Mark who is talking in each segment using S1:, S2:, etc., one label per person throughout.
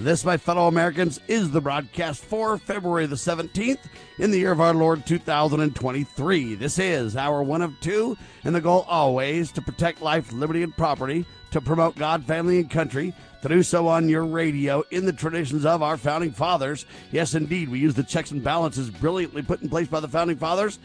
S1: This, my fellow Americans, is the broadcast for February the 17th in the year of our Lord 2023. This is our one of two, and the goal always to protect life, liberty, and property, to promote God, family, and country, to do so on your radio in the traditions of our founding fathers. Yes, indeed, we use the checks and balances brilliantly put in place by the founding fathers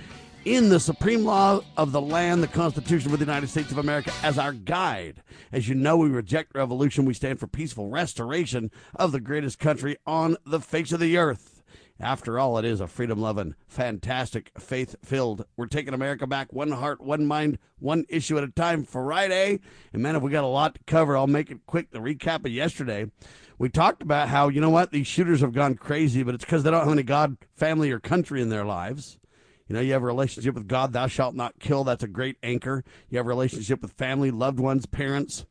S1: in the supreme law of the land, the Constitution of the United States of America, as our guide. As you know, we reject revolution. We stand for peaceful restoration of the greatest country on the face of the earth. After all, it is a freedom loving, fantastic, faith filled. We're taking America back one heart, one mind, one issue at a time Friday. And man, if we got a lot to cover, I'll make it quick. The recap of yesterday. We talked about how, you know what, these shooters have gone crazy, but it's because they don't have any God, family, or country in their lives. You know, you have a relationship with God, thou shalt not kill. That's a great anchor. You have a relationship with family, loved ones, parents,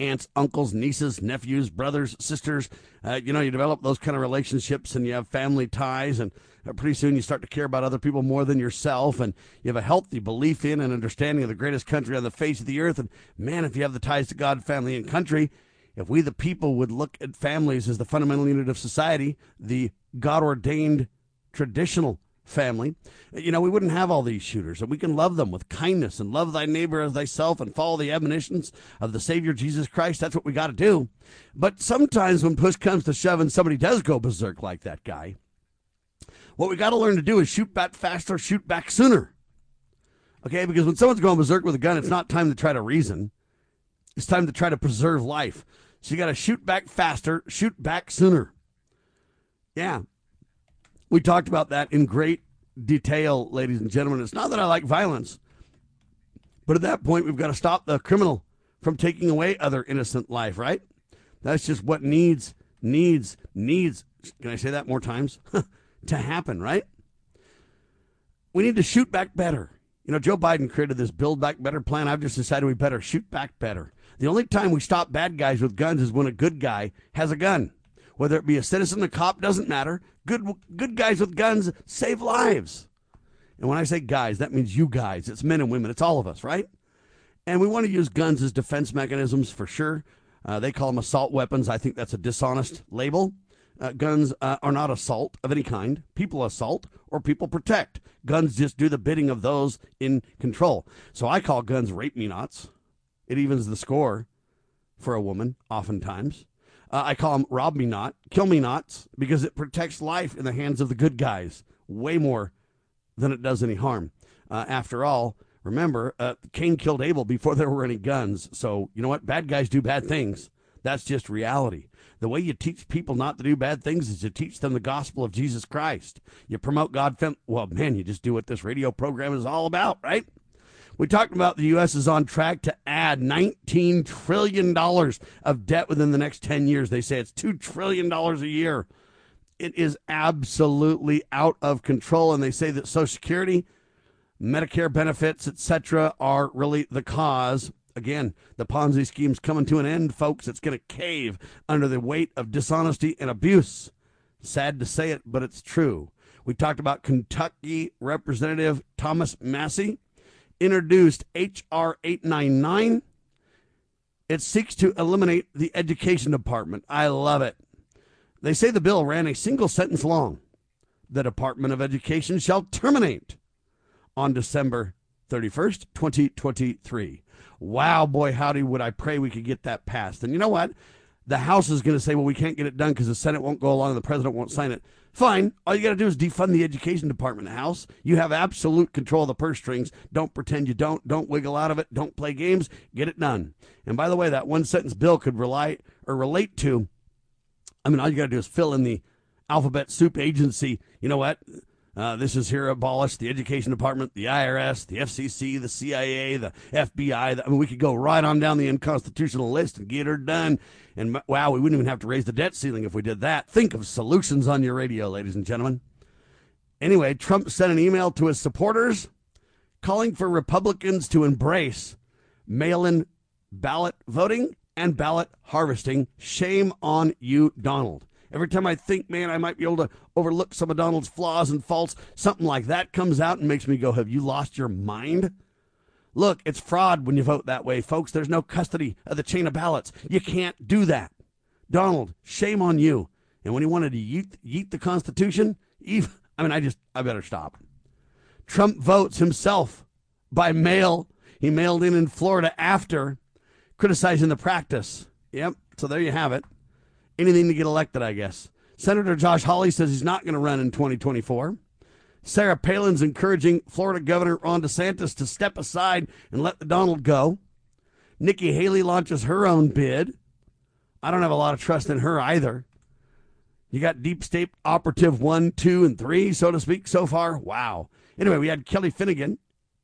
S1: aunts, uncles, nieces, nephews, brothers, sisters. Uh, you know, you develop those kind of relationships and you have family ties, and uh, pretty soon you start to care about other people more than yourself, and you have a healthy belief in and understanding of the greatest country on the face of the earth. And man, if you have the ties to God, family, and country, if we the people would look at families as the fundamental unit of society, the God ordained traditional family, you know, we wouldn't have all these shooters. And we can love them with kindness and love thy neighbor as thyself and follow the admonitions of the Savior Jesus Christ. That's what we got to do. But sometimes when push comes to shove and somebody does go berserk like that guy, what we got to learn to do is shoot back faster, shoot back sooner. Okay, because when someone's going berserk with a gun, it's not time to try to reason. It's time to try to preserve life. So you got to shoot back faster, shoot back sooner. Yeah, we talked about that in great detail, ladies and gentlemen. It's not that I like violence, but at that point, we've got to stop the criminal from taking away other innocent life, right? That's just what needs, needs, needs. Can I say that more times? to happen, right? We need to shoot back better. You know, Joe Biden created this Build Back Better plan. I've just decided we better shoot back better. The only time we stop bad guys with guns is when a good guy has a gun. Whether it be a citizen, a cop, doesn't matter. Good, good guys with guns save lives. And when I say guys, that means you guys. It's men and women. It's all of us, right? And we want to use guns as defense mechanisms for sure. Uh, they call them assault weapons. I think that's a dishonest label. Uh, guns uh, are not assault of any kind. People assault or people protect. Guns just do the bidding of those in control. So I call guns rape me nots. It evens the score for a woman, oftentimes. Uh, I call them rob me not, kill me nots, because it protects life in the hands of the good guys way more than it does any harm. Uh, after all, remember, uh, Cain killed Abel before there were any guns. So, you know what? Bad guys do bad things. That's just reality. The way you teach people not to do bad things is to teach them the gospel of Jesus Christ. You promote God. Fem- well, man, you just do what this radio program is all about, right? We talked about the U.S. is on track to add $19 trillion of debt within the next 10 years. They say it's $2 trillion a year. It is absolutely out of control. And they say that Social Security, Medicare benefits, etc., are really the cause. Again, the Ponzi scheme's coming to an end, folks. It's going to cave under the weight of dishonesty and abuse. Sad to say it, but it's true. We talked about Kentucky Representative Thomas Massie introduced H.R. 899. It seeks to eliminate the education department. I love it. They say the bill ran a single sentence long. The Department of Education shall terminate on December 31st, 2023. Wow, boy, howdy, would I pray we could get that passed. And you know what? The House is going to say, well, we can't get it done because the Senate won't go along and the president won't sign it. Fine. All you got to do is defund the education department, House. You have absolute control of the purse strings. Don't pretend you don't. Don't wiggle out of it. Don't play games. Get it done. And by the way, that one sentence bill could rely or relate to. I mean, all you got to do is fill in the alphabet soup agency. You know what? Uh, this is here abolished the education department, the IRS, the FCC, the CIA, the FBI. The, I mean, we could go right on down the unconstitutional list and get her done. And wow, we wouldn't even have to raise the debt ceiling if we did that. Think of solutions on your radio, ladies and gentlemen. Anyway, Trump sent an email to his supporters calling for Republicans to embrace mail in ballot voting and ballot harvesting. Shame on you, Donald. Every time I think, man, I might be able to overlook some of Donald's flaws and faults, something like that comes out and makes me go, Have you lost your mind? Look, it's fraud when you vote that way, folks. There's no custody of the chain of ballots. You can't do that. Donald, shame on you. And when he wanted to yeet, yeet the Constitution, even, I mean, I just, I better stop. Trump votes himself by mail. He mailed in in Florida after criticizing the practice. Yep. So there you have it. Anything to get elected, I guess. Senator Josh Hawley says he's not going to run in 2024. Sarah Palin's encouraging Florida Governor Ron DeSantis to step aside and let the Donald go. Nikki Haley launches her own bid. I don't have a lot of trust in her either. You got deep state operative one, two, and three, so to speak, so far. Wow. Anyway, we had Kelly Finnegan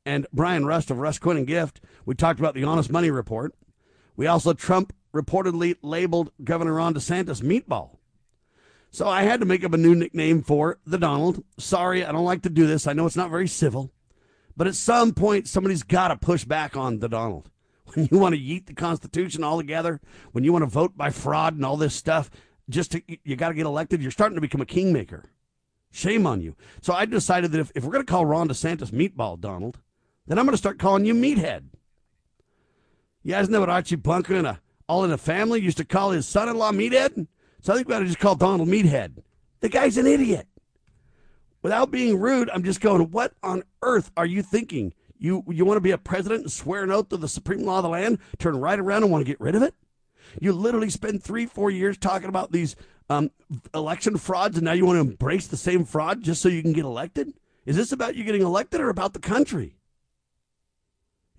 S1: and Brian Rust of Rust Quinn and Gift. We talked about the honest money report. We also Trump reportedly labeled Governor Ron DeSantis meatball. So I had to make up a new nickname for the Donald. Sorry, I don't like to do this. I know it's not very civil, but at some point somebody's got to push back on the Donald. When you want to yeet the Constitution altogether, when you want to vote by fraud and all this stuff, just to, you got to get elected, you're starting to become a kingmaker. Shame on you. So I decided that if, if we're going to call Ron DeSantis meatball, Donald, then I'm going to start calling you meathead. You guys know what Archie Bunker and a, All in the Family used to call his son-in-law meathead? So I think we ought to just call Donald meathead. The guy's an idiot. Without being rude, I'm just going, what on earth are you thinking? You, you want to be a president and swear an oath to the supreme law of the land, turn right around and want to get rid of it? You literally spend three, four years talking about these um, election frauds, and now you want to embrace the same fraud just so you can get elected? Is this about you getting elected or about the country?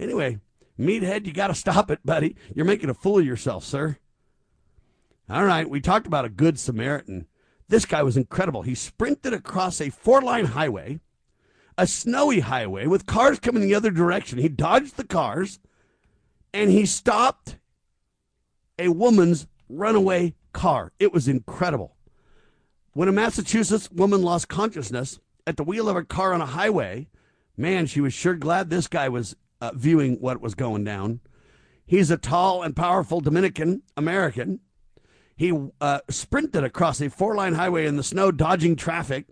S1: Anyway, meathead, you got to stop it, buddy. You're making a fool of yourself, sir. All right, we talked about a good Samaritan. This guy was incredible. He sprinted across a four line highway, a snowy highway with cars coming the other direction. He dodged the cars and he stopped a woman's runaway car. It was incredible. When a Massachusetts woman lost consciousness at the wheel of her car on a highway, man, she was sure glad this guy was uh, viewing what was going down. He's a tall and powerful Dominican American. He uh, sprinted across a four line highway in the snow, dodging traffic.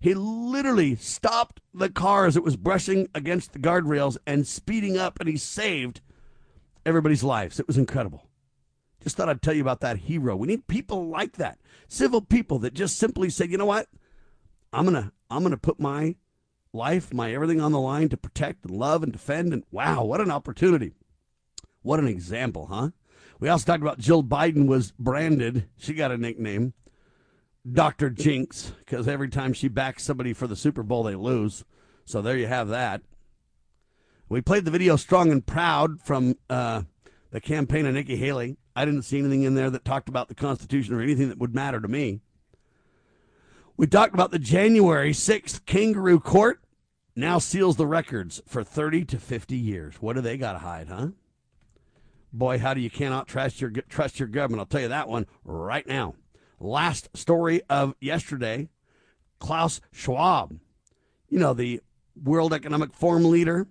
S1: He literally stopped the car as it was brushing against the guardrails and speeding up, and he saved everybody's lives. It was incredible. Just thought I'd tell you about that hero. We need people like that. Civil people that just simply say, you know what? I'm gonna I'm gonna put my life, my everything on the line to protect and love and defend. And wow, what an opportunity. What an example, huh? We also talked about Jill Biden was branded. She got a nickname, Dr. Jinx, because every time she backs somebody for the Super Bowl, they lose. So there you have that. We played the video Strong and Proud from uh, the campaign of Nikki Haley. I didn't see anything in there that talked about the Constitution or anything that would matter to me. We talked about the January 6th kangaroo court now seals the records for 30 to 50 years. What do they got to hide, huh? Boy, how do you cannot trust your trust your government? I'll tell you that one right now. Last story of yesterday, Klaus Schwab, you know the World Economic Forum leader,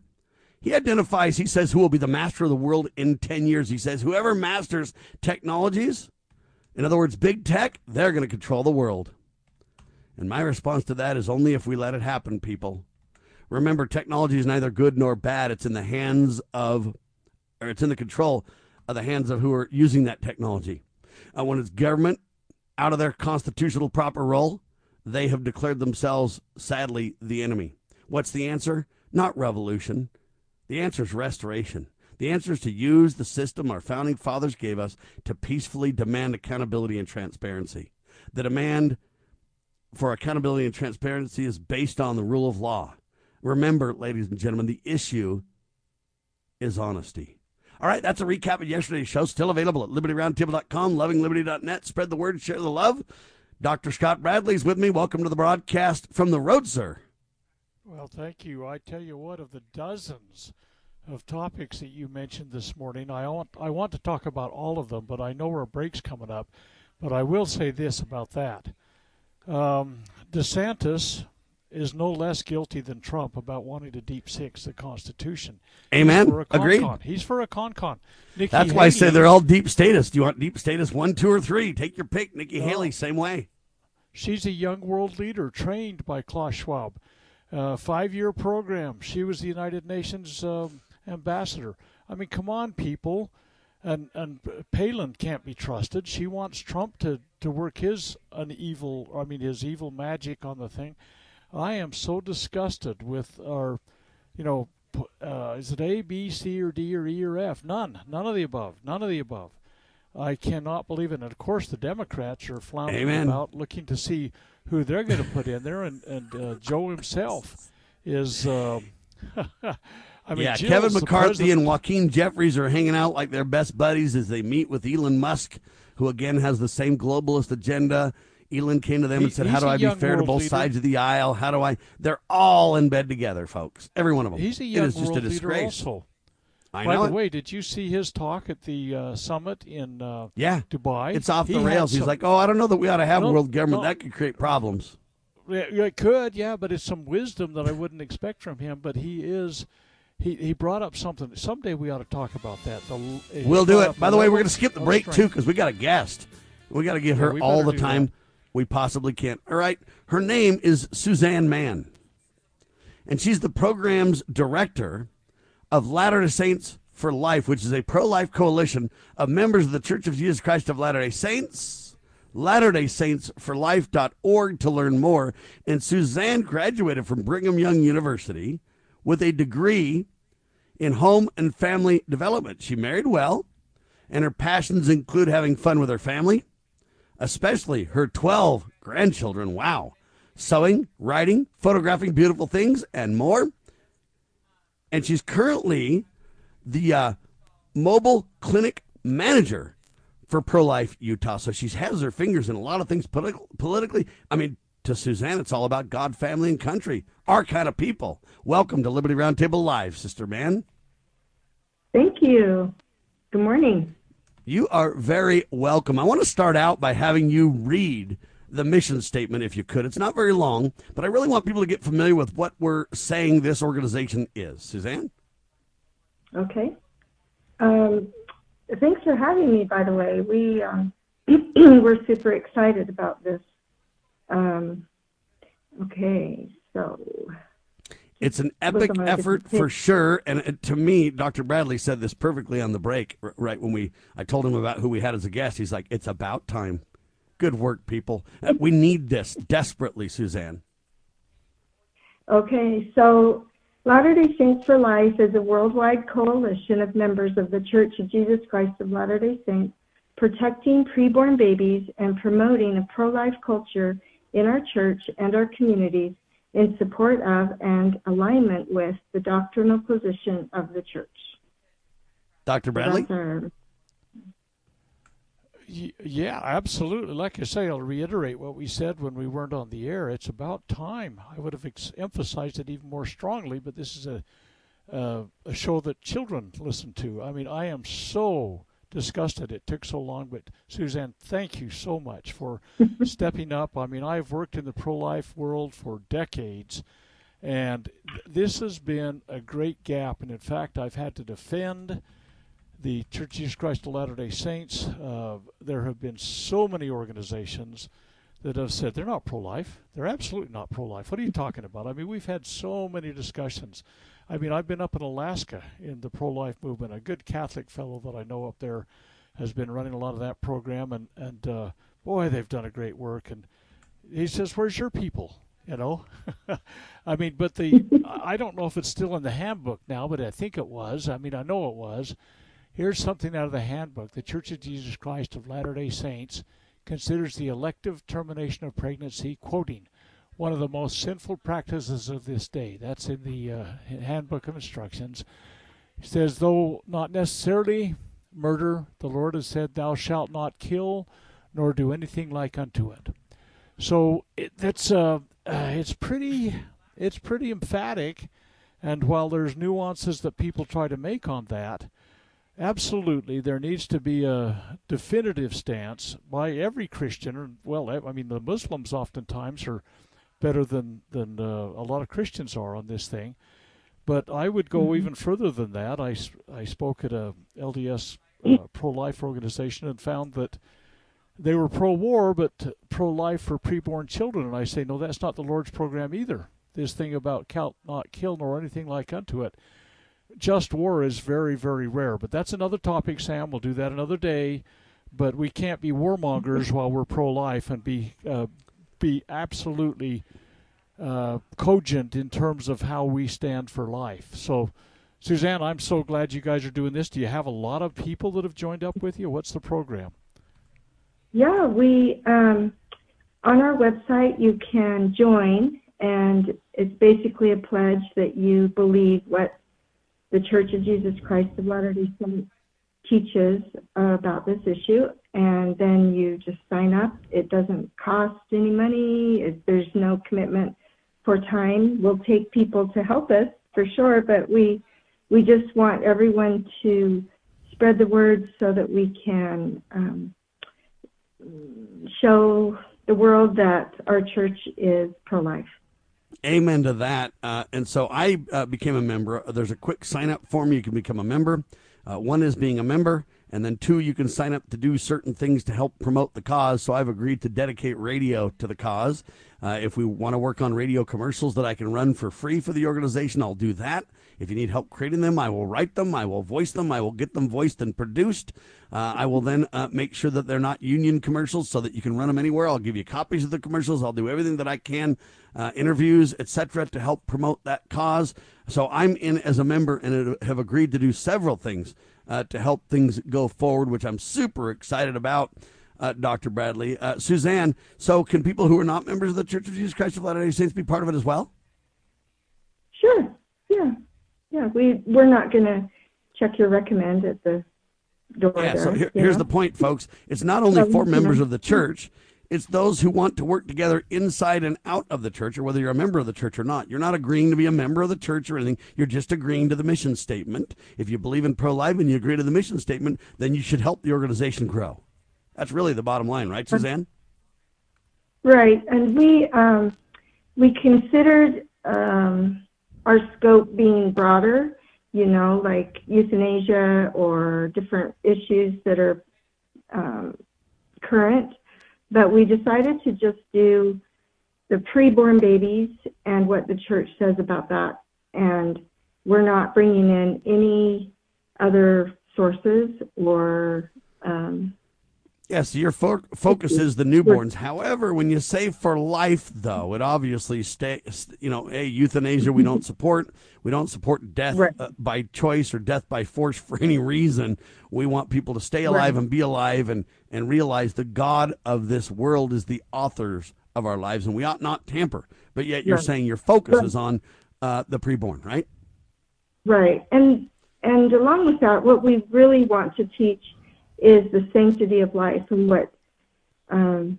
S1: he identifies, he says, who will be the master of the world in 10 years. He says, whoever masters technologies, in other words, big tech, they're going to control the world. And my response to that is only if we let it happen, people. Remember, technology is neither good nor bad. It's in the hands of, or it's in the control of the hands of who are using that technology. Uh, when it's government out of their constitutional proper role, they have declared themselves, sadly, the enemy. What's the answer? Not revolution, the answer is restoration. The answer is to use the system our founding fathers gave us to peacefully demand accountability and transparency. The demand for accountability and transparency is based on the rule of law. Remember, ladies and gentlemen, the issue is honesty. All right, that's a recap of yesterday's show. Still available at libertyroundtable.com, lovingliberty.net. Spread the word, share the love. Dr. Scott Bradley's with me. Welcome to the broadcast from the road, sir.
S2: Well, thank you. I tell you what, of the dozens of topics that you mentioned this morning, I want I want to talk about all of them, but I know our break's coming up. But I will say this about that: um, DeSantis is no less guilty than Trump about wanting to deep six the Constitution.
S1: Amen.
S2: He's
S1: Agreed.
S2: He's for a con-con. Nikki
S1: That's why I say they're all deep status. Do you want deep status one, two, or three? Take your pick. Nikki
S2: No.
S1: Haley, same way.
S2: She's a young world leader trained by Klaus Schwab. Uh, Five year program. She was the United Nations um, ambassador. I mean, come on, people. And and Palin can't be trusted. She wants Trump to, to work his an evil, I mean, his evil magic on the thing. I am so disgusted with our, you know, uh, is it A, B, C, or D, or E, or F? None. None of the above. None of the above. I cannot believe it. And of course, the Democrats are floundering
S1: Amen.
S2: about looking to see who they're going to put in there. And, and uh, Joe himself is. Um, I mean,
S1: yeah,
S2: Jill's
S1: Kevin McCarthy and Hakeem Jeffries are hanging out like they're best buddies as they meet with Elon Musk, who again has the same globalist agenda. Elon came to them
S2: He-
S1: and said, "How do I be fair to both
S2: leader.
S1: sides of the aisle? How do I?" They're all in bed together, folks. Every one of them.
S2: He's a young
S1: is just
S2: world
S1: a disgrace.
S2: also.
S1: I
S2: By
S1: know
S2: the
S1: it.
S2: way, did you see his talk at the uh, summit in uh,
S1: yeah,
S2: Dubai?
S1: it's off the
S2: had
S1: rails. He's
S2: some-
S1: like, "Oh, I don't know that we ought to have
S2: No,
S1: world government.
S2: no.
S1: That could create problems."
S2: It could, yeah, but it's some wisdom that I wouldn't expect from him. But he is, he he brought up something. Someday we ought to talk about that. The,
S1: We'll do it. By the way, we're going to skip the break too because we got a guest. We got to give
S2: Yeah,
S1: her all the time
S2: that.
S1: We possibly can. All right. Her name is Suzanne Mann, and she's the program's director of Latter day Saints for Life, which is a pro life coalition of members of the Church of Jesus Christ of Latter day Saints. Latter day Saints for Life.org to learn more. And Suzanne graduated from Brigham Young University with a degree in home and family development. She married well, and her passions include having fun with her family, especially her 12 grandchildren. Wow. Sewing, writing, photographing beautiful things, and more. And she's currently the uh, mobile clinic manager for Pro Life Utah. So she has her fingers in a lot of things politi- politically. I mean, to Suzanne, it's all about God, family, and country. Our kind of people. Welcome to Liberty Roundtable Live, Sister Mann.
S3: Thank you. Good morning.
S1: You are very welcome. I want to start out by having you read the mission statement, if you could. It's not very long, but I really want people to get familiar with what we're saying this organization is. Suzanne?
S3: Okay. Um, thanks for having me, by the way. We, um, we're super excited about this. Um, okay, so
S1: It's an epic
S3: Listen, I think
S1: effort for sure. And to me, Dr. Bradley said this perfectly on the break, right when we I told him about who we had as a guest. He's like, "It's about time." Good work, people. Uh, We need this desperately, Suzanne.
S3: Okay, so Latter day Saints for Life is a worldwide coalition of members of the Church of Jesus Christ of Latter day Saints protecting preborn babies and promoting a pro life culture in our church and our communities in support of and alignment with the doctrinal position of the church.
S1: Dr. Bradley?
S3: Our-
S2: Yeah, absolutely. Like I say, I'll reiterate what we said when we weren't on the air. It's about time. I would have ex- emphasized it even more strongly, but this is a uh, a show that children listen to. I mean, I am so disgusted it It took so long, but Suzanne, thank you so much for stepping up. I mean, I've worked in the pro-life world for decades, and this has been a great gap. And in fact, I've had to defend the Church of Jesus Christ of Latter day Saints. Uh, there have been so many organizations that have said they're not pro life. They're absolutely not pro life. What are you talking about? I mean, we've had so many discussions. I mean, I've been up in Alaska in the pro life movement. A good Catholic fellow that I know up there has been running a lot of that program, and, and uh, boy, they've done a great work. And he says, Where's your people? You know, I mean, but the I don't know if it's still in the handbook now, but I think it was. I mean, I know it was. Here's something out of the handbook. The Church of Jesus Christ of Latter day Saints considers the elective termination of pregnancy, quoting, one of the most sinful practices of this day. That's in the uh, handbook of instructions. It says, though not necessarily murder, the Lord has said, Thou shalt not kill, nor do anything like unto it. So it, that's uh, uh, it's pretty it's pretty emphatic, and while there's nuances that people try to make on that, absolutely there needs to be a definitive stance by every Christian. Or, well, I mean the Muslims oftentimes are better than than uh, a lot of Christians are on this thing. But I would go mm-hmm. even further than that. I, I spoke at a LDS uh, pro-life organization and found that they were pro-war but pro-life for preborn children. And I say, no, that's not the Lord's program either. This thing about count not kill nor anything like unto it. Just war is very, very rare. But that's another topic, Sam. We'll do that another day. But we can't be warmongers while we're pro-life and be uh, be absolutely uh, cogent in terms of how we stand for life. So, Suzanne, I'm so glad you guys are doing this. Do you have a lot of people that have joined up with you? What's the program?
S3: Yeah, we um, on our website you can join, and it's basically a pledge that you believe what the Church of Jesus Christ of Latter-day Saints teaches about this issue, and then you just sign up. It doesn't cost any money. It, there's no commitment for time. We'll take people to help us for sure, but we we just want everyone to spread the word so that we can um, show the world that our church is pro-life.
S1: Amen to that. Uh, and so I uh, became a member. There's a quick sign up form. You can become a member. Uh, one is being a member, and then two, you can sign up to do certain things to help promote the cause. So I've agreed to dedicate radio to the cause. Uh, if we want to work on radio commercials that I can run for free for the organization, I'll do that. If you need help creating them, I will write them, I will voice them, I will get them voiced and produced. Uh, I will then uh, make sure that they're not union commercials so that you can run them anywhere. I'll give you copies of the commercials. I'll do everything that I can, uh, interviews, etc., to help promote that cause. So I'm in as a member and have agreed to do several things uh, to help things go forward, which I'm super excited about. Uh, Dr. Bradley. Uh, Suzanne, so can people who are not members of the Church of Jesus Christ of Latter day Saints be part of it as well?
S3: Sure. Yeah. Yeah. We, we're not going to check your recommend at the door.
S1: Yeah. There, so here, here's know? the point, folks. It's not only for members of the church, it's those who want to work together inside and out of the church, or whether you're a member of the church or not. You're not agreeing to be a member of the church or anything. You're just agreeing to the mission statement. If you believe in pro life and you agree to the mission statement, then you should help the organization grow. That's really the bottom line, right, Suzanne?
S3: Right, and we um, we considered um, our scope being broader. You know, like euthanasia or different issues that are um, current but we decided to just do the preborn babies and what the church says about that. And we're not bringing in any other sources or. Um,
S1: yes, your fo- focus is the newborns. However, when you say for life, though, it obviously stays. You know, a euthanasia we don't support. We don't support death right. uh, by choice or death by force for any reason. We want people to stay alive right. and be alive and, and realize the God of this world is the authors of our lives and we ought not tamper. But yet you're right. saying your focus is on uh, the preborn, right?
S3: Right. And and along with that, what we really want to teach is the sanctity of life and what um,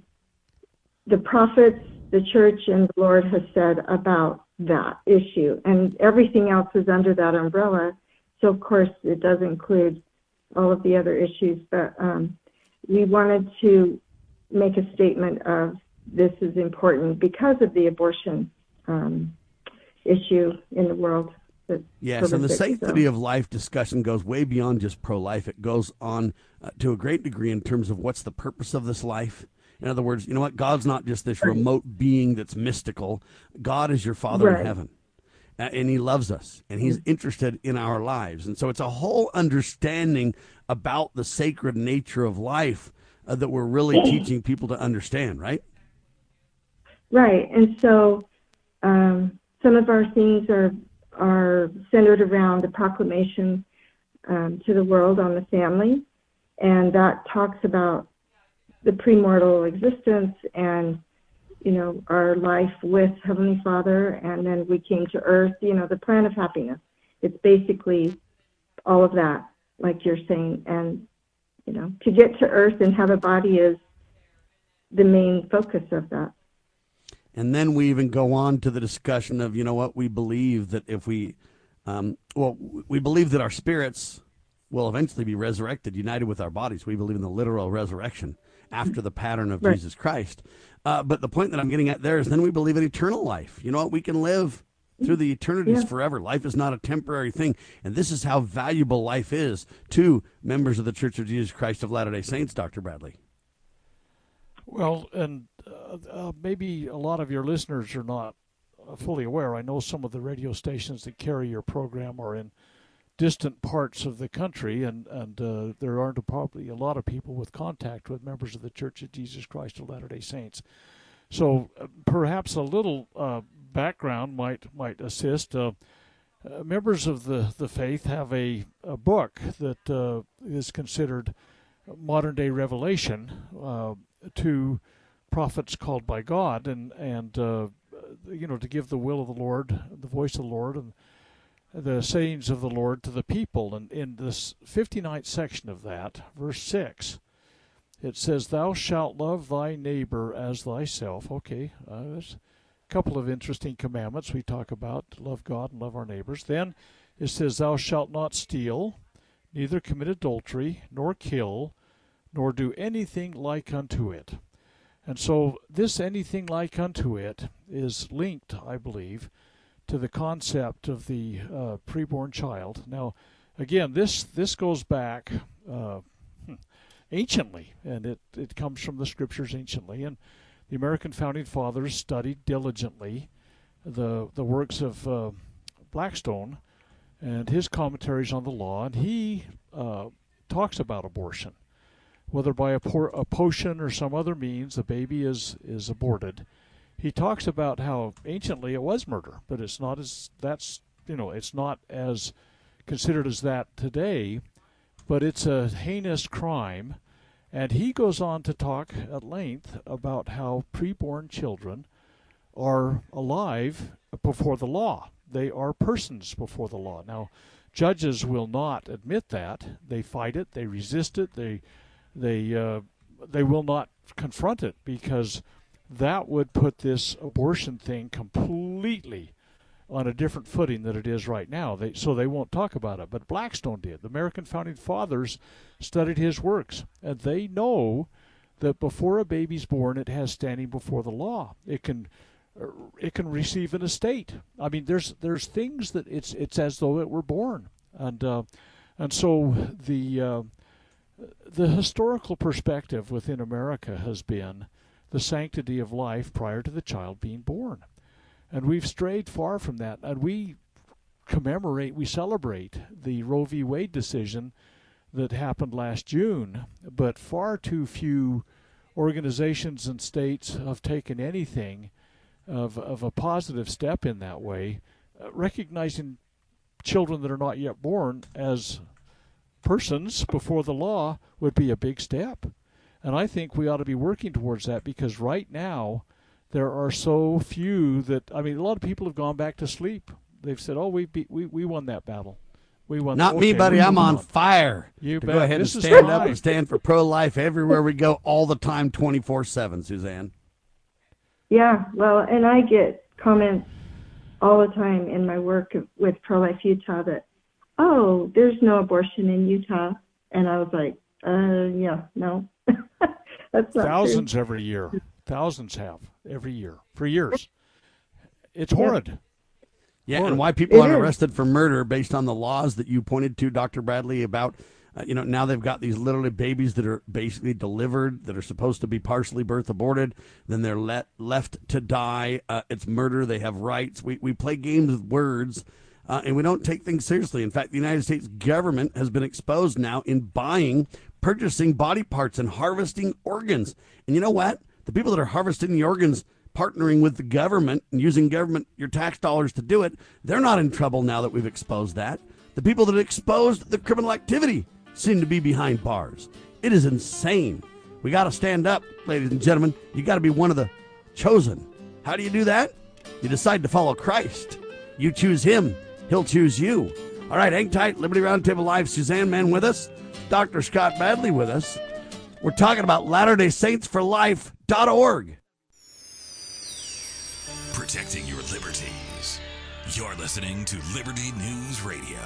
S3: the prophets, the church, and the Lord has said about that issue. And everything else is under that umbrella. So, of course, it does include all of the other issues. But um, we wanted to make a statement of this is important because of the abortion um, issue in the world.
S1: Yes, and the sanctity so. of life discussion goes way beyond just pro life. It goes on uh, to a great degree in terms of what's the purpose of this life in other words, you know what? God's not just this remote being that's mystical. God is your Father right. in heaven. Uh, and he loves us and he's mm. interested in our lives. And so it's a whole understanding about the sacred nature of life uh, that we're really teaching people to understand, right?
S3: Right. And so um, some of our things are are centered around the proclamation um, to the world on the family, and that talks about the premortal existence and you know our life with heavenly father. And then we came to earth you know the plan of happiness. It's basically all of that like you're saying. And you know to get to earth and have a body is the main focus of that
S1: and then we even go on to the discussion of you know what we believe that if we um, well we believe that our spirits will eventually be resurrected, united with our bodies. We believe in the literal resurrection after the pattern of
S3: Right.
S1: Jesus Christ. Uh, but the point that I'm getting at there is then we believe in eternal life. You know what? We can live through the eternities
S3: Yeah.
S1: forever. Life is not a temporary thing. And this is how valuable life is to members of the Church of Jesus Christ of Latter day Saints, Dr. Bradley.
S2: Well, and uh, maybe a lot of your listeners are not uh, fully aware. I know some of the radio stations that carry your program are in distant parts of the country, and and uh, there aren't probably a lot of people with contact with members of the Church of Jesus Christ of Latter Day Saints. So uh, perhaps a little uh, background might might assist. Uh, uh, members of the, the faith have a, a book that is considered modern day revelation to prophets called by God, and and uh, you know to give the will of the Lord, the voice of the Lord, and the sayings of the Lord to the people. And in this 59th section of that, verse six, it says, "Thou shalt love thy neighbor as thyself." Okay, uh, there's a couple of interesting commandments we talk about: love God and love our neighbors. Then it says, "Thou shalt not steal." Neither commit adultery, nor kill, nor do anything like unto it. And so, this anything like unto it is linked, I believe, to the concept of the uh, preborn child. Now, again, this this goes back uh, hmm, anciently, and it, it comes from the scriptures anciently. And the American founding fathers studied diligently the the works of uh, Blackstone and his commentaries on the law, and he uh, talks about abortion whether by a, por- a potion or some other means the baby is is aborted. He talks about how anciently it was murder, but it's not as that's you know it's not as considered as that today, but it's a heinous crime. And he goes on to talk at length about how preborn children are alive before the law. They are persons before the law. Now, judges will not admit that. They fight it. They resist it. They they uh, they will not confront it because that would put this abortion thing completely on a different footing than it is right now. They, so they won't talk about it. But Blackstone did. The American founding fathers studied his works, and they know that before a baby's born, it has standing before the law. It can uh, it can receive an estate. I mean, there's there's things that it's it's as though it were born, and uh, and so the uh, the historical perspective within America has been the sanctity of life prior to the child being born. And we've strayed far from that. And we commemorate, we celebrate the Roe v. Wade decision that happened last June, but far too few organizations and states have taken anything of, of a positive step in that way, uh, recognizing children that are not yet born as persons before the law would be a big step. And I think we ought to be working towards that because right now there are so few that I mean a lot of people have gone back to sleep. They've said, "Oh, we beat, we we won that battle. We won."
S1: Not me, buddy. I'm
S2: won.
S1: on fire.
S2: You
S1: to
S2: bet.
S1: go ahead
S2: This
S1: and stand up and stand for pro life everywhere we go, all the time, 24 7, Suzanne.
S3: Yeah, well, and I get comments all the time in my work with Pro Life Utah that, oh, there's no abortion in Utah. And I was like, uh, yeah, no. That's not
S2: Thousands every year. Thousands have every year for years. It's horrid.
S1: Yeah,
S2: Sure.
S1: and why people
S3: It
S1: aren't
S3: is.
S1: arrested for murder based on the laws that you pointed to, Dr. Bradley, about, uh, you know, now they've got these literally babies that are basically delivered, that are supposed to be partially birth aborted, then they're let left to die. Uh, it's murder. They have rights. We, we play games with words. Uh, and we don't take things seriously. In fact, the United States government has been exposed now in buying, purchasing body parts, and harvesting organs. And you know what? The people that are harvesting the organs partnering with the government and using government your tax dollars to do it, they're not in trouble now that we've exposed that. The people that exposed the criminal activity seem to be behind bars. It is insane. We got to stand up, ladies and gentlemen. You got to be one of the chosen. How do you do that? You decide to follow Christ. You choose him, He'll choose you. All right, hang tight. Liberty Roundtable Live. Suzanne Mann with us. Dr. Scott Bradley with us. We're talking about Latter-day Saints for Life.org.
S4: Protecting your liberties. You're listening to Liberty News Radio.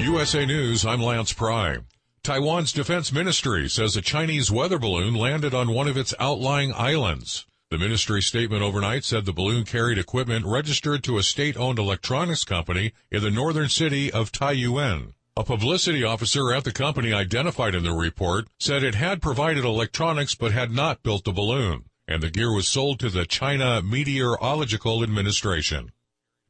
S5: USA News, I'm Lance Prime. Taiwan's defense ministry says a Chinese weather balloon landed on one of its outlying islands. The ministry statement overnight said the balloon carried equipment registered to a state-owned electronics company in the northern city of Taiyuan. A publicity officer at the company identified in the report said it had provided electronics but had not built the balloon, and the gear was sold to the China Meteorological Administration.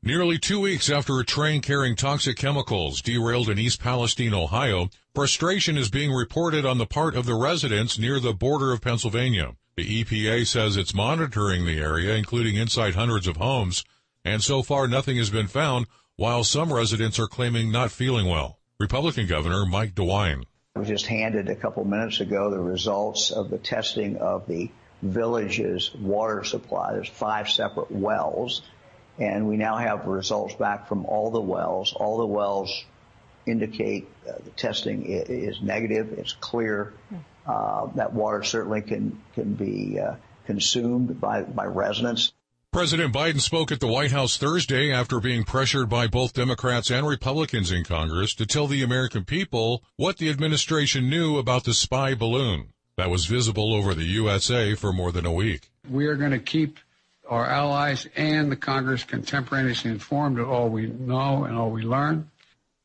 S5: Nearly two weeks after a train carrying toxic chemicals derailed in East Palestine, Ohio, frustration is being reported on the part of the residents near the border of Pennsylvania. The EPA says it's monitoring the area, including inside hundreds of homes, and so far nothing has been found, while some residents are claiming not feeling well. Republican Governor Mike DeWine.
S6: We just handed a couple minutes ago the results of the testing of the village's water supply. There's five separate wells, and we now have results back from all the wells. All the wells indicate uh, the testing is negative. It's clear. Uh, that water certainly can can be uh, consumed by by residents.
S5: President Biden spoke at the White House Thursday after being pressured by both Democrats and Republicans in Congress to tell the American people what the administration knew about the spy balloon that was visible over the USA for more than a week.
S7: We are going to keep our allies and the Congress contemporaneously informed of all we know and all we learn.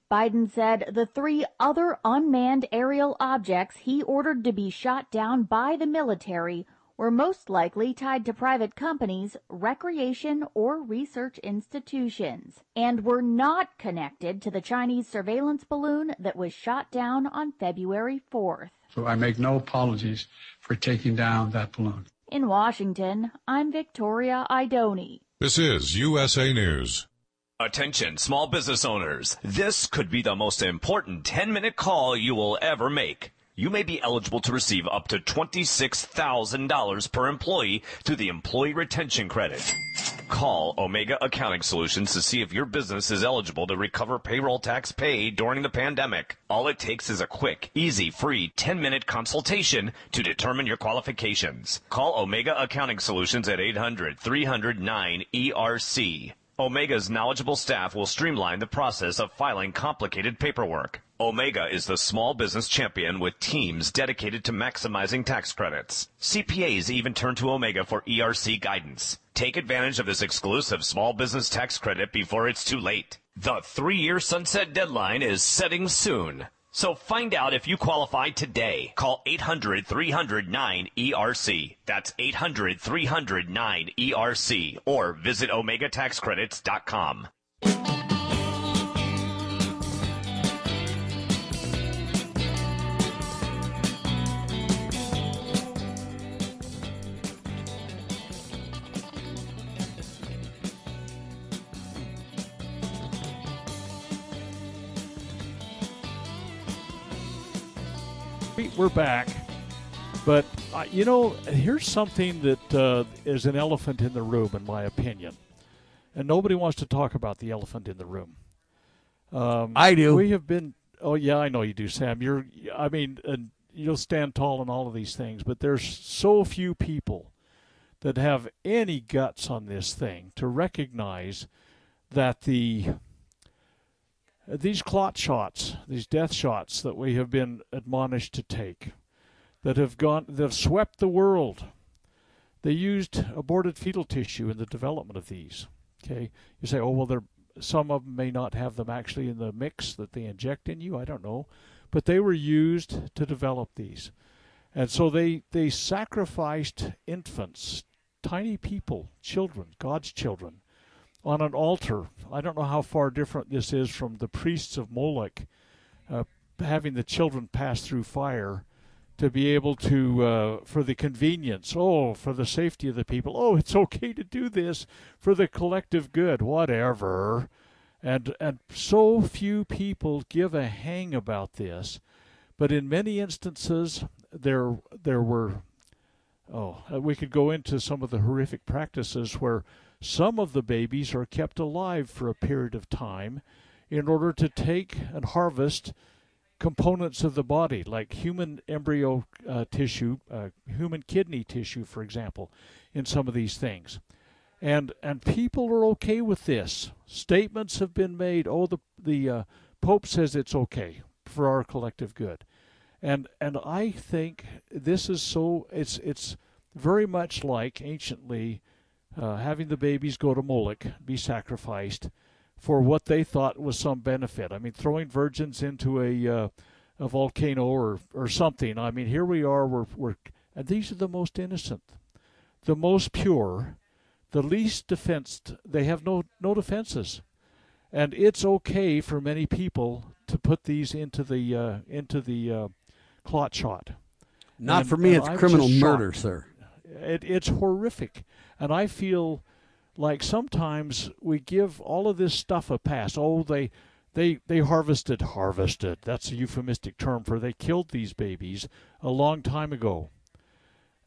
S8: Biden said the three other unmanned aerial objects he ordered to be shot down by the military were most likely tied to private companies, recreation, or research institutions, and were not connected to the Chinese surveillance balloon that was shot down on February 4th.
S7: So I make no apologies for taking down that balloon.
S8: In Washington, I'm Victoria Idoni.
S5: This is USA News.
S9: Attention, small business owners. This could be the most important 10 minute call you will ever make you may be eligible to receive up to $26,000 per employee through the Employee Retention Credit. Call Omega Accounting Solutions to see if your business is eligible to recover payroll tax paid during the pandemic. All it takes is a quick, easy, free 10-minute consultation to determine your qualifications. Call Omega Accounting Solutions at 800-309-ERC. Omega's knowledgeable staff will streamline the process of filing complicated paperwork. Omega is the small business champion with teams dedicated to maximizing tax credits. CPAs even turn to Omega for ERC guidance. Take advantage of this exclusive small business tax credit before it's too late. The three-year sunset deadline is setting soon. So find out if you qualify today. Call 800-300-9ERC. That's 800-300-9ERC or visit OmegaTaxCredits.com.
S2: we're back. But, uh, you know, here's something that uh, is an elephant in the room, in my opinion. And nobody wants to talk about the elephant in the room.
S1: Um, I do.
S2: We have been. Oh yeah, I know you do, Sam. You're. I mean, and you'll stand tall in all of these things, but there's so few people that have any guts on this thing to recognize that the these clot shots, these death shots that we have been admonished to take, that have gone, that have swept the world. They used aborted fetal tissue in the development of these. Okay, you say, oh well, some of them may not have them actually in the mix that they inject in you. I don't know, but they were used to develop these, and so they they sacrificed infants, tiny people, children, God's children, on an altar. I don't know how far different this is from the priests of Moloch uh, having the children pass through fire to be able to, uh, for the convenience, oh, for the safety of the people, oh, it's okay to do this for the collective good, whatever. And, and so few people give a hang about this. But in many instances, there, there were, oh, we could go into some of the horrific practices where some of the babies are kept alive for a period of time in order to take and harvest components of the body, like human embryo uh, tissue, uh, human kidney tissue, for example, in some of these things. And and people are okay with this. Statements have been made. Oh, the the uh, Pope says it's okay for our collective good. And and I think this is so it's it's very much like anciently uh, having the babies go to Moloch, be sacrificed for what they thought was some benefit. I mean, throwing virgins into a uh, a volcano or or something. I mean, here we are. We're we're and these are the most innocent, the most pure, the least defensed. They have no no defenses, and it's okay for many people to put these into the uh, into the uh, clot shot.
S1: Not
S2: And-
S1: for me. It's
S2: I'm
S1: criminal murder,
S2: shocked.
S1: sir.
S2: It, it's horrific, and I feel like sometimes we give all of this stuff a pass. Oh, they they they harvested harvested. That's a euphemistic term for they killed these babies a long time ago.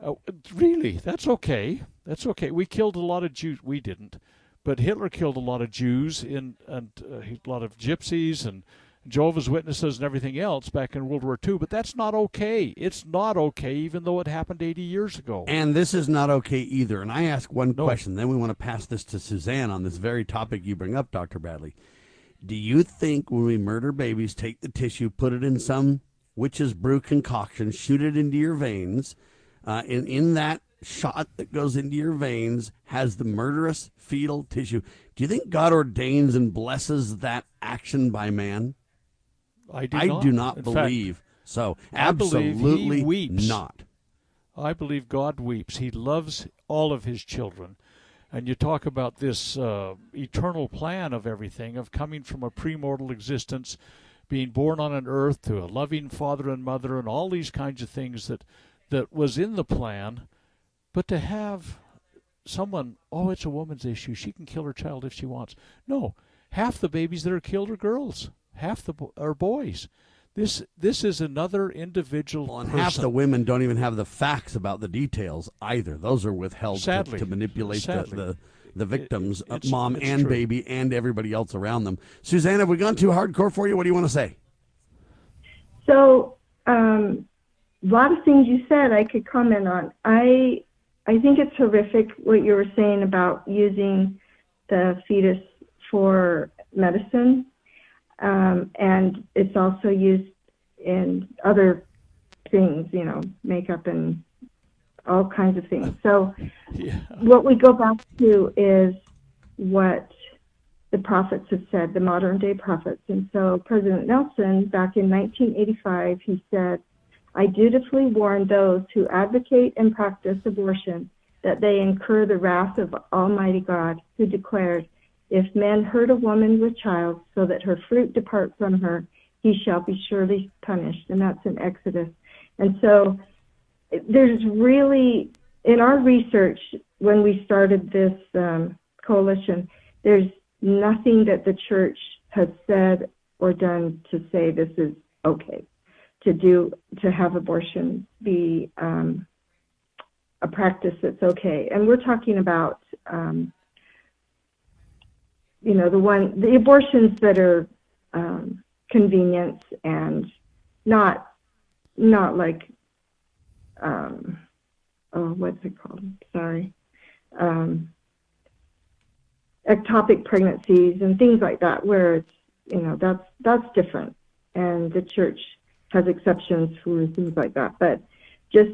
S2: Uh, really, that's okay. That's okay. We killed a lot of Jews. We didn't, but Hitler killed a lot of Jews in and uh, a lot of gypsies and Jehovah's Witnesses and everything else back in World War II. But that's not okay. It's not okay, even though it happened 80 years ago.
S1: And this is not okay either. And I ask one
S2: No.
S1: question, then we want to pass this to Suzanne on this very topic you bring up, Dr. Bradley. Do you think when we murder babies, take the tissue, put it in some witch's brew concoction, shoot it into your veins, uh, and in that shot that goes into your veins has the murderous fetal tissue? Do you think God ordains and blesses that action by man?
S2: I do
S1: I
S2: not.
S1: do not
S2: In fact,
S1: believe so.
S2: I believe
S1: Absolutely
S2: weeps.
S1: not.
S2: I believe God weeps. He loves all of his children. And you talk about this uh, eternal plan of everything, of coming from a premortal existence, being born on an earth to a loving father and mother, and all these kinds of things that, that was in the plan. But to have someone, oh, it's a woman's issue. She can kill her child if she wants. No, half the babies that are killed are girls. Half the are boys. This this is another individual
S1: Well, and
S2: person.
S1: half the women don't even have the facts about the details either. Those are withheld to-
S2: Sadly.
S1: to, manipulate the,
S2: Sadly.
S1: the, the victims, uh,
S2: it's-
S1: mom
S2: it's
S1: and
S2: true.
S1: baby, and everybody else around them. Suzanne, have we gone too hardcore for you? What do you want to say?
S3: So, um, a lot of things you said I could comment on. I I think it's horrific what you were saying about using the fetus for medicine, um, and it's also used in other things, you know, makeup and all kinds of things. So,
S2: Yeah.
S3: what we go back to is what the prophets have said, the modern day prophets. And so President Nelson, back in 1985, he said, I dutifully warn those who advocate and practice abortion that they incur the wrath of Almighty God, who declared, If man hurt a woman with child so that her fruit depart from her, he shall be surely punished. And that's in Exodus. And so there's really, in our research, when we started this um, coalition, there's nothing that the church has said or done to say this is okay to do to have abortion be um, a practice that's okay. And we're talking about, um, you know, the one the abortions that are um, convenience and not not like um, oh what's it called? Sorry. Um, ectopic pregnancies and things like that where it's you know that's that's different and the church has exceptions for things like that but just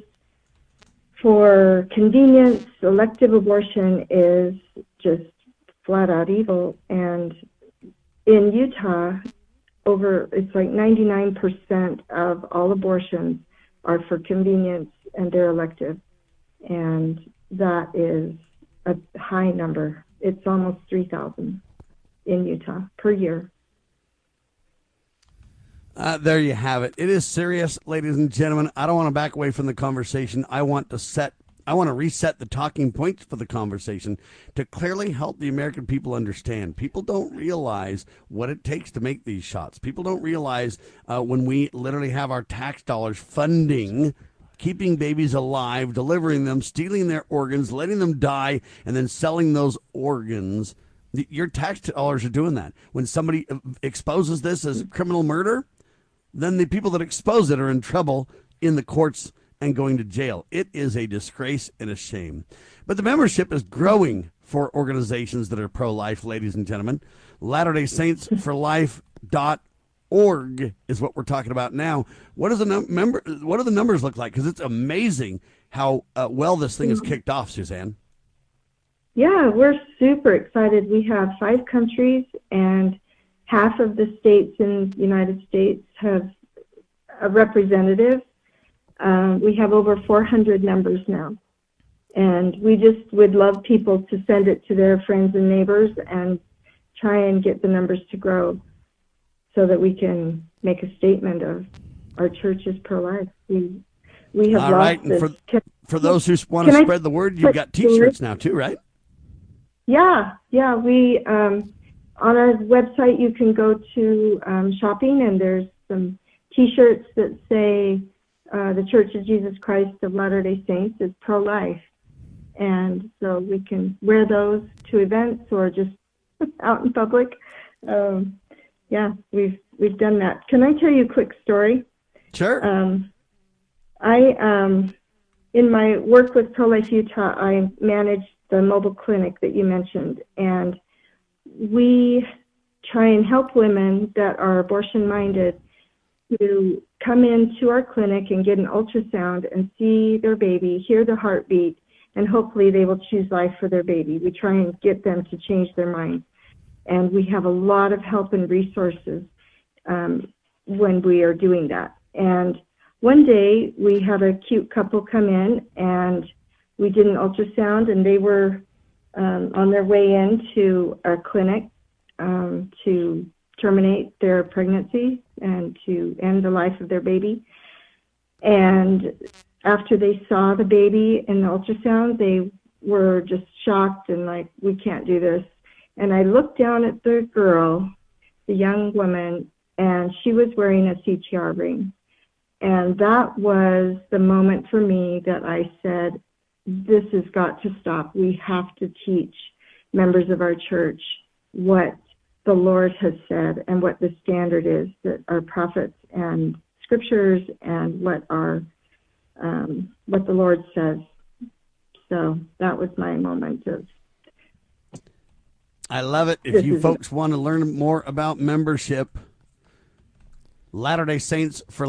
S3: for convenience elective abortion is just flat out evil and in Utah over it's like 99% of all abortions are for convenience and they're elective and that is a high number it's almost 3,000 in Utah per year.
S1: Uh, there you have it. It is serious, ladies and gentlemen. I don't want to back away from the conversation. I want to set, I want to reset the talking points for the conversation to clearly help the American people understand. People don't realize what it takes to make these shots. People don't realize uh, when we literally have our tax dollars funding keeping babies alive, delivering them, stealing their organs, letting them die, and then selling those organs. Your tax dollars are doing that. When somebody uh, exposes this as criminal murder, then the people that expose it are in trouble in the courts and going to jail. It is a disgrace and a shame. But the membership is growing for organizations that are pro life, ladies and gentlemen. Latter day Saints for Life dot org is what we're talking about now. What does the num- member? What do the numbers look like? Because it's amazing how uh, well this thing is kicked off, Suzanne.
S3: Yeah, we're super excited. We have five countries, and half of the states in the United States have a representative. Um, we have over 400 members now. And we just would love people to send it to their friends and neighbors and try and get the numbers to grow so that we can make a statement of our church is pro-life. We, we have
S1: All right, and
S3: this.
S1: for
S3: Can-
S1: for those who want to
S3: Can I
S1: spread the word, you've got T-shirts now too, right?
S3: Yeah, yeah. We um, on our website you can go to um, shopping and there's some T-shirts that say uh, the Church of Jesus Christ of Latter-day Saints is pro-life, and so we can wear those to events or just out in public. Um, yeah, we've we've done that. Can I tell you a quick story?
S1: Sure.
S3: Um, I, um, in my work with Pro Life Utah, I managed the mobile clinic that you mentioned, and we try and help women that are abortion minded to come into our clinic and get an ultrasound and see their baby, hear the heartbeat, and hopefully they will choose life for their baby. We try and get them to change their mind. And we have a lot of help and resources um, when we are doing that. And one day we had a cute couple come in and we did an ultrasound and they were um, on their way into our clinic um, to terminate their pregnancy and to end the life of their baby. And after they saw the baby in the ultrasound, they were just shocked and like, we can't do this. And I looked down at the girl, the young woman, and she was wearing a CTR ring. And that was the moment for me that I said, this has got to stop. We have to teach members of our church what the Lord has said and what the standard is that our prophets and scriptures and what our um, what the Lord says. So that was my moment of
S1: I love it. If you folks want to learn more about membership, Latter day Saints for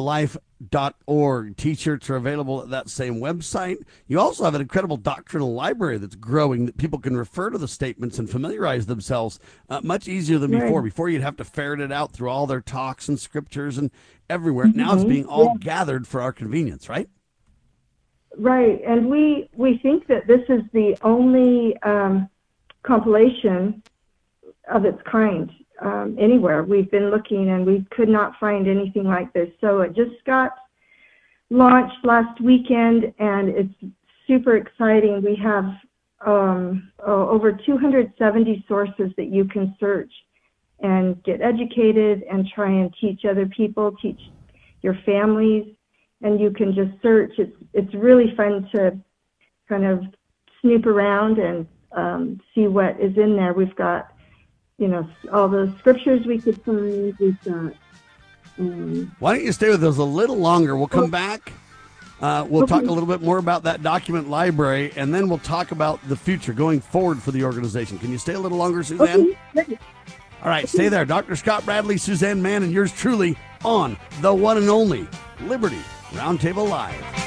S1: Life.org. T shirts are available at that same website. You also have an incredible doctrinal library that's growing that people can refer to the statements and familiarize themselves uh, much easier than
S3: Right.
S1: before. Before, you'd have to ferret it out through all their talks and scriptures and everywhere. Now it's
S3: Mhm.
S1: being all
S3: Yeah.
S1: gathered for our convenience, right?
S3: Right, and we we think that this is the only um, compilation of its kind um, anywhere. We've been looking and we could not find anything like this. So it just got launched last weekend, and it's super exciting. We have um, over 270 sources that you can search and get educated and try and teach other people, teach your families, and you can just search. It's it's really fun to kind of snoop around and um, see what is in there. We've got you know all the scriptures we could find. We've got um,
S1: Why don't you stay with us a little longer? We'll come back. Uh, we'll talk a little bit more about that document library, and then we'll talk about the future going forward for the organization. Can you stay a little longer, Suzanne?
S3: okay.
S1: All right, stay there. Dr. Scott Bradley, Suzanne Mann, and yours truly on the one and only Liberty Roundtable Live.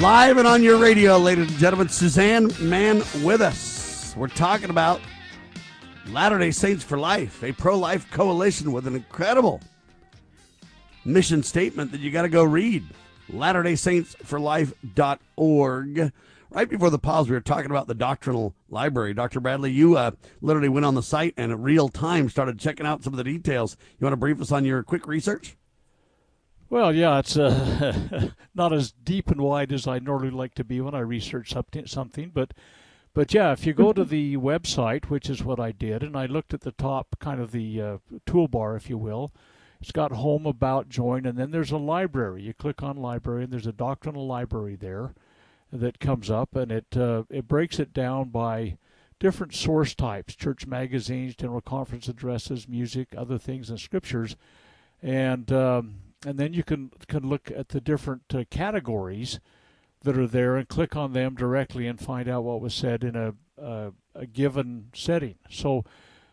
S1: Live and on your radio, ladies and gentlemen, Suzanne Mann with us. We're talking about Latter day Saints for Life, a pro life coalition with an incredible mission statement that you got to go read. Latter day Saints for Life.org. Right before the pause, we were talking about the doctrinal library. Dr. Bradley, you uh, literally went on the site and in real time started checking out some of the details. You want to brief us on your quick research?
S2: Well, yeah, it's uh, not as deep and wide as I normally like to be when I research something, but but yeah, if you go to the website, which is what I did, and I looked at the top, kind of the uh, toolbar, if you will, it's got home, about, join, and then there's a library. You click on library, and there's a doctrinal library there that comes up, and it uh, it breaks it down by different source types: church magazines, general conference addresses, music, other things, and scriptures, and um, and then you can can look at the different uh, categories that are there and click on them directly and find out what was said in a a, a given setting. So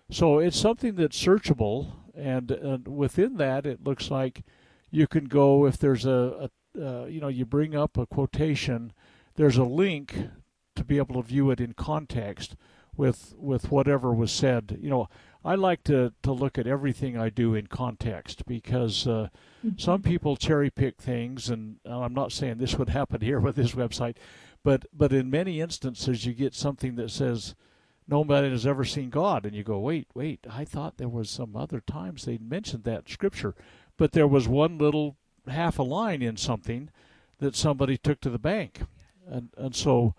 S2: so it's something that's searchable, and, and within that, it looks like you can go if there's a, a uh, you know you bring up a quotation, there's a link to be able to view it in context with with whatever was said. You know, I like to to look at everything I do in context because uh, mm-hmm. some people cherry pick things, and I'm not saying this would happen here with this website, but but in many instances you get something that says nobody has ever seen God, and you go, wait, wait, I thought there was some other times they mentioned that scripture, but there was one little half a line in something that somebody took to the bank, and and so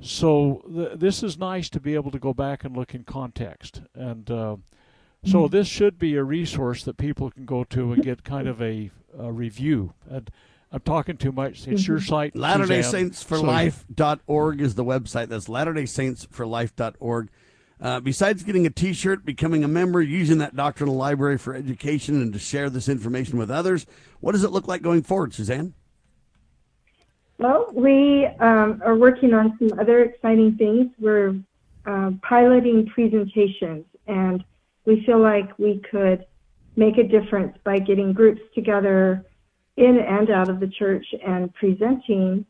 S2: so th- this is nice to be able to go back and look in context, and uh, so mm-hmm. this should be a resource that people can go to and get kind of a, a review. And I'm talking too much. It's your mm-hmm. site.
S1: Latter Day Saints for Life.org is the website. That's Latter Day Saints for Life.org. Uh, besides getting a T-shirt, becoming a member, using that doctrinal library for education, and to share this information with others, what does it look like going forward, Suzanne?
S3: Well, we um, are working on some other exciting things. We're uh, piloting presentations, and we feel like we could make a difference by getting groups together in and out of the church and presenting.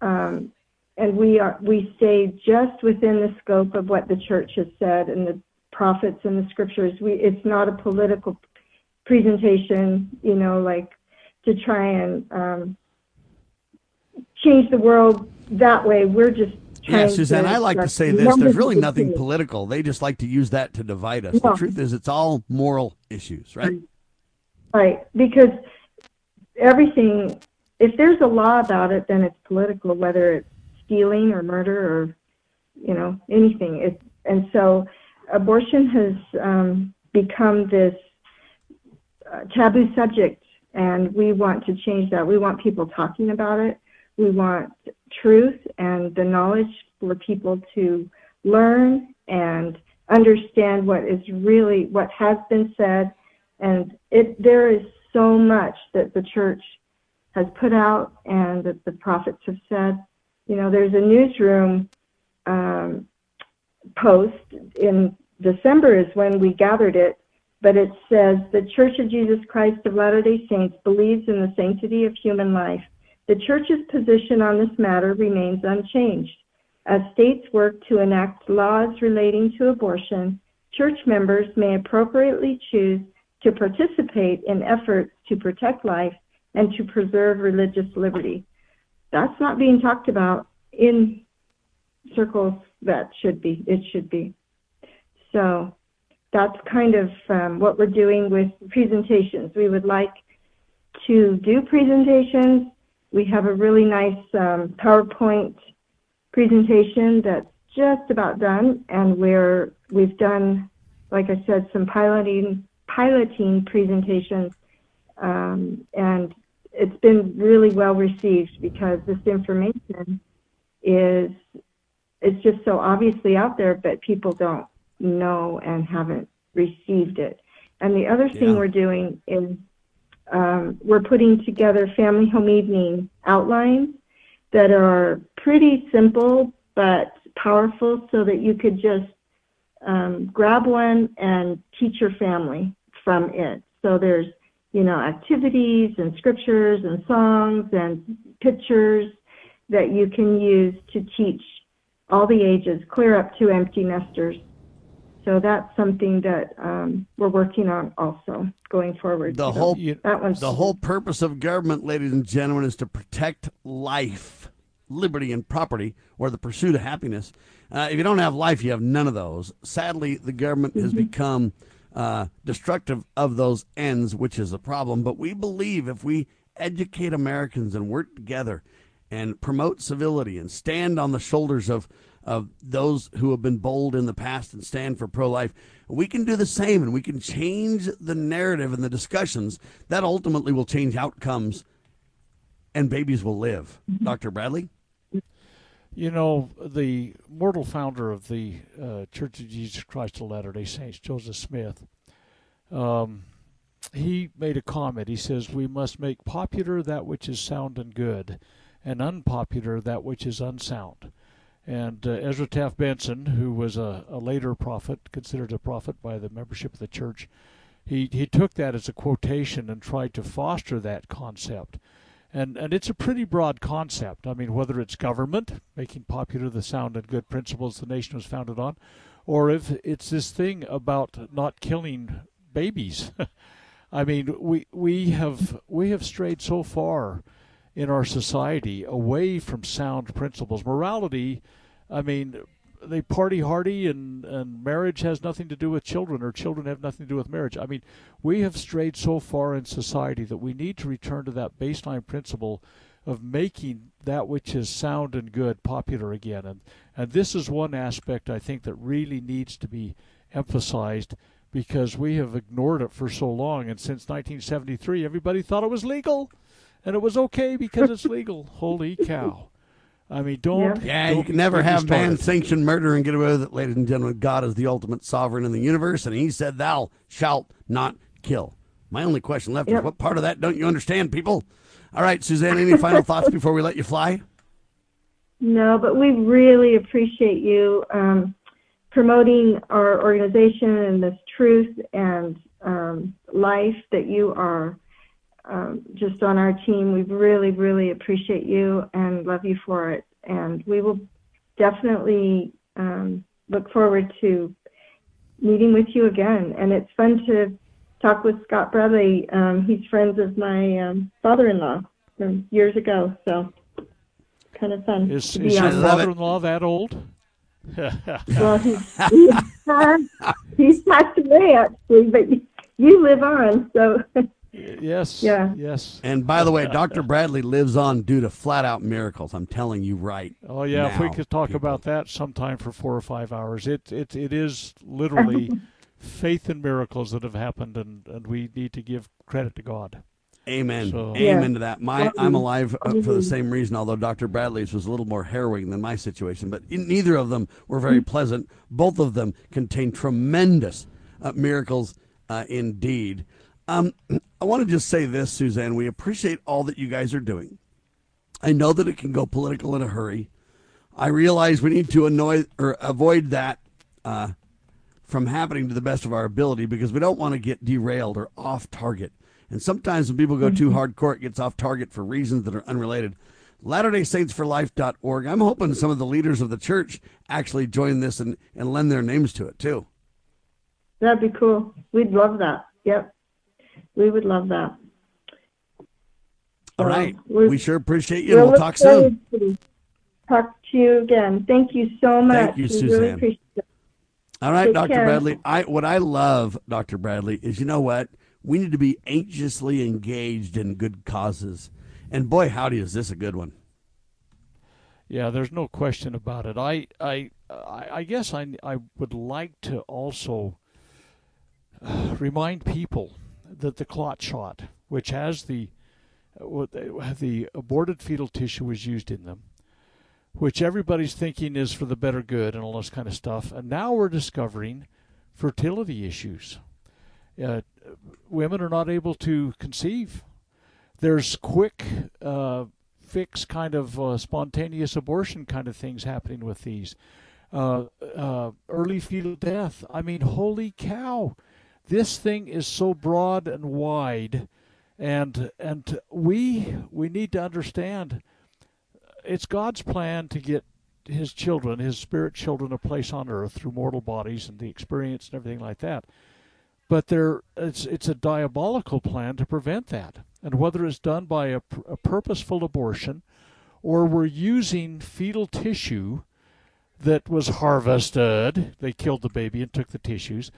S3: Um, and we are we stay just within the scope of what the church has said and the prophets and the scriptures. We it's not a political presentation, you know, like to try and um, change the world that way. We're just
S1: yeah, Suzanne, I like to say this. There's really nothing political. They just like to use that to divide us. The truth is, it's all moral issues, right?
S3: Right, because everything, if there's a law about it, then it's political, whether it's stealing or murder or, you know, anything. It, and so abortion has um, become this uh, taboo subject, and we want to change that. We want people talking about it. We want truth and the knowledge for people to learn and understand what is really what has been said. And it there is so much that the church has put out and that the prophets have said. You know, there's a newsroom um, post in December is when we gathered it, but it says the Church of Jesus Christ of Latter-day Saints believes in the sanctity of human life the Church's position on this matter remains unchanged. As states work to enact laws relating to abortion, church members may appropriately choose to participate in efforts to protect life and to preserve religious liberty. That's not being talked about in circles that should be, it should be. So that's kind of um, what we're doing with presentations. We would like to do presentations. We have a really nice um, PowerPoint presentation that's just about done, and we're we've done, like I said, some piloting piloting presentations, um, and it's been really well received because this information is it's just so obviously out there, but people don't know and haven't received it. And the other thing
S1: Yeah.
S3: we're doing is um, we're putting together family home evening outlines that are pretty simple but powerful so that you could just um, grab one and teach your family from it. So there's, you know, activities and scriptures and songs and pictures that you can use to teach all the ages, clear up to empty nesters. So that's something that um, we're working on also going forward.
S1: The
S3: So
S1: whole
S3: that one's
S1: the whole purpose of government, ladies and gentlemen, is to protect life, liberty, and property, or the pursuit of happiness. Uh, if you don't have life, you have none of those. Sadly, the government has become uh, destructive of those ends, which is a problem. But we believe if we educate Americans and work together and promote civility and stand on the shoulders of of those who have been bold in the past and stand for pro life, we can do the same and we can change the narrative and the discussions that ultimately will change outcomes and babies will live. Dr. Bradley?
S2: You know, the mortal founder of the uh, Church of Jesus Christ of Latter day Saints, Joseph Smith, um, he made a comment. He says, We must make popular that which is sound and good, and unpopular that which is unsound. And uh, Ezra Taft Benson, who was a, a later prophet, considered a prophet by the membership of the church, he, he took that as a quotation and tried to foster that concept. And, and it's a pretty broad concept. I mean, whether it's government, making popular the sound and good principles the nation was founded on, or if it's this thing about not killing babies. I mean, we we have we have strayed so far in our society away from sound principles. Morality, I mean, they party hardy and, and marriage has nothing to do with children or children have nothing to do with marriage. I mean, we have strayed so far in society that we need to return to that baseline principle of making that which is sound and good popular again. And and this is one aspect I think that really needs to be emphasized because we have ignored it for so long and since 1973 everybody thought it was legal and it was okay because it's legal. Holy cow. I mean, don't.
S1: Yeah,
S2: don't
S1: you can never have man sanctioned murder and get away with it, ladies and gentlemen. God is the ultimate sovereign in the universe, and he said, Thou shalt not kill. My only question left is what part of that don't you understand, people? All right, Suzanne, any final thoughts before we let you fly?
S3: No, but we really appreciate you um, promoting our organization and this truth and um, life that you are um, just on our team. We really, really appreciate you and love you for it. And we will definitely um, look forward to meeting with you again. And it's fun to talk with Scott Bradley. Um, he's friends of my um, father-in-law from years ago, so kind of fun.
S2: Is,
S3: to
S2: is
S3: be
S2: your father-in-law that old?
S3: Well, he's, he's, he's passed away actually, but you, you live on, so
S2: yes.
S3: Yeah.
S2: Yes.
S1: And by the way, Dr. Bradley lives on due to flat out miracles. I'm telling you right.
S2: Oh yeah, if we could talk
S1: people.
S2: about that sometime for four or five hours. It it it is literally faith and miracles that have happened, and and we need to give credit to God.
S1: Amen.
S2: So-
S1: Amen to that. My, I'm alive uh, for the same reason, although Dr. Bradley's was a little more harrowing than my situation. But in, neither of them were very pleasant. Both of them contain tremendous uh, miracles uh, indeed. Um, I want to just say this, Suzanne. We appreciate all that you guys are doing. I know that it can go political in a hurry. I realize we need to annoy or avoid that uh, from happening to the best of our ability because we don't want to get derailed or off target. And sometimes when people go too hardcore, it gets off target for reasons that are unrelated. LatterdaySaintsForLife.org. I'm hoping some of the leaders of the church actually join this and, and lend their names to it too.
S3: That'd be cool. We'd love that. Yep. We would love that.
S1: All right. We sure appreciate you. And we'll talk soon.
S3: Talk to you again. Thank you so much.
S1: Thank you,
S3: we
S1: Suzanne.
S3: Really appreciate it.
S1: All right,
S3: Take
S1: Dr.
S3: care.
S1: Bradley. I what I love, Dr. Bradley, is you know what? We need to be anxiously engaged in good causes. And boy, howdy, is this a good one.
S2: Yeah, there's no question about it. I I I I guess I I would like to also uh, remind people that the clot shot, which has the the aborted fetal tissue was used in them, which everybody's thinking is for the better good and all this kind of stuff, and now we're discovering fertility issues. Uh, women are not able to conceive. There's quick uh, fix kind of uh, spontaneous abortion kind of things happening with these. Uh, uh, early fetal death. I mean, holy cow! This thing is so broad and wide, and and we we need to understand it's God's plan to get His children, His spirit children, a place on earth through mortal bodies and the experience and everything like that. But there, it's it's a diabolical plan to prevent that. And whether it's done by a, a purposeful abortion, or we're using fetal tissue that was harvested, they killed the baby and took the tissues,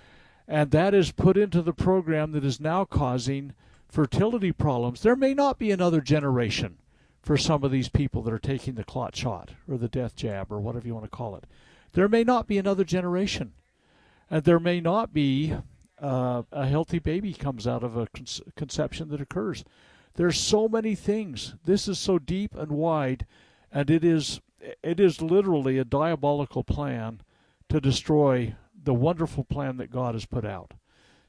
S2: and that is put into the program that is now causing fertility problems. There may not be another generation for some of these people that are taking the clot shot or the death jab or whatever you want to call it. There may not be another generation, and there may not be uh, a healthy baby comes out of a con- conception that occurs. There's so many things. This is so deep and wide, and it is it is literally a diabolical plan to destroy the wonderful plan that God has put out.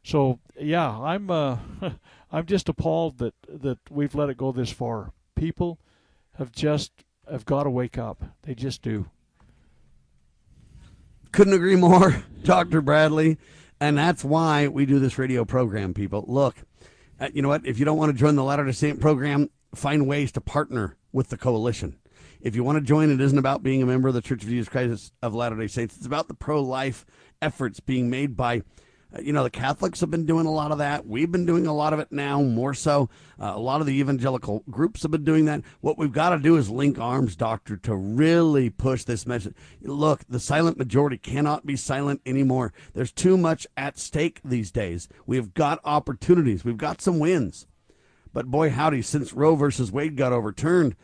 S2: So yeah, I'm uh, I'm just appalled that that we've let it go this far. People have just have got to wake up. They just do.
S1: Couldn't agree more, Dr. Bradley. And that's why we do this radio program, people. Look, uh, you know what? If you don't want to join the Latter day Saint program, find ways to partner with the coalition. If you want to join, it isn't about being a member of the Church of Jesus Christ of Latter day Saints. It's about the pro life efforts being made by uh, you know, the Catholics have been doing a lot of that. We've been doing a lot of it now, more so. Uh, a lot of the evangelical groups have been doing that. What we've got to do is link arms, Doctor, to really push this message. Look, the silent majority cannot be silent anymore. There's too much at stake these days. We've got opportunities, we've got some wins. But boy, howdy, since Roe versus Wade got overturned,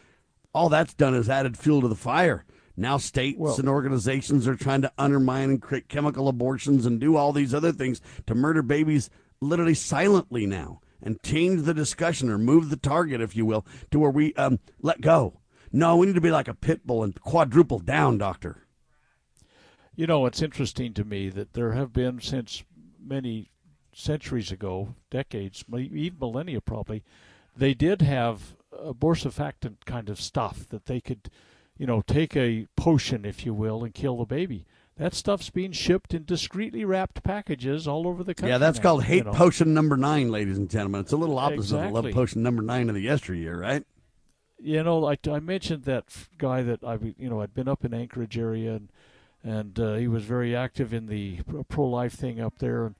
S1: all that's done is added fuel to the fire. Now states
S2: Well-
S1: and organizations are trying to undermine and create chemical abortions and do all these other things to murder babies literally silently now and change the discussion or move the target, if you will, to where we um, let go. No, we need to be like a pit bull and quadruple down, doctor.
S2: You know, it's interesting to me that there have been since many centuries ago, decades, even millennia probably, they did have abortifactant kind of stuff that they could, you know, take a potion, if you will, and kill the baby. That stuff's being shipped in discreetly wrapped packages all over the country.
S1: yeah, that's
S2: now,
S1: called
S2: you
S1: hate
S2: know.
S1: potion number nine, ladies and gentlemen. It's a little opposite of love potion number nine of the yesteryear, right?
S2: you know, I, I mentioned that guy that I, you know, I'd been up in Anchorage area, and and uh, he was very active in the pro life thing up there, and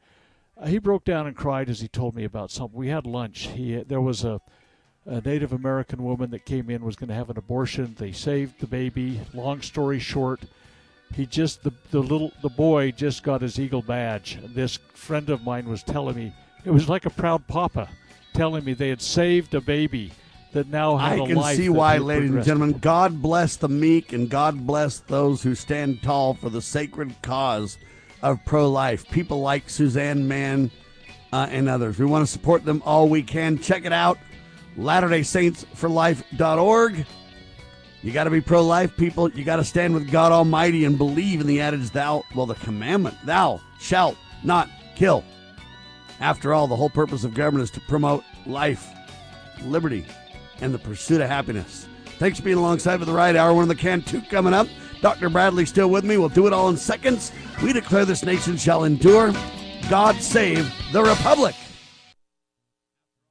S2: uh, he broke down and cried as he told me about something. We had lunch. He there was a a Native American woman that came in was going to have an abortion. They saved the baby. Long story short, he just the the little the boy just got his eagle badge. And this friend of mine was telling me it was like a proud papa telling me they had saved a baby that now had
S1: I
S2: a
S1: can
S2: life
S1: see why, ladies and gentlemen. God bless the meek and God bless those who stand tall for the sacred cause of pro life. People like Suzanne Mann uh, and others. We want to support them all we can. Check it out Latter day Saints for. You got to be pro life, people. You got to stand with God Almighty and believe in the adage, thou, well, the commandment, thou shalt not kill. After all, the whole purpose of government is to promote life, liberty, and the pursuit of happiness. Thanks for being alongside for the ride hour. One of the Cantu coming up. Dr. Bradley still with me. We'll do it all in seconds. We declare this nation shall endure. God save the Republic.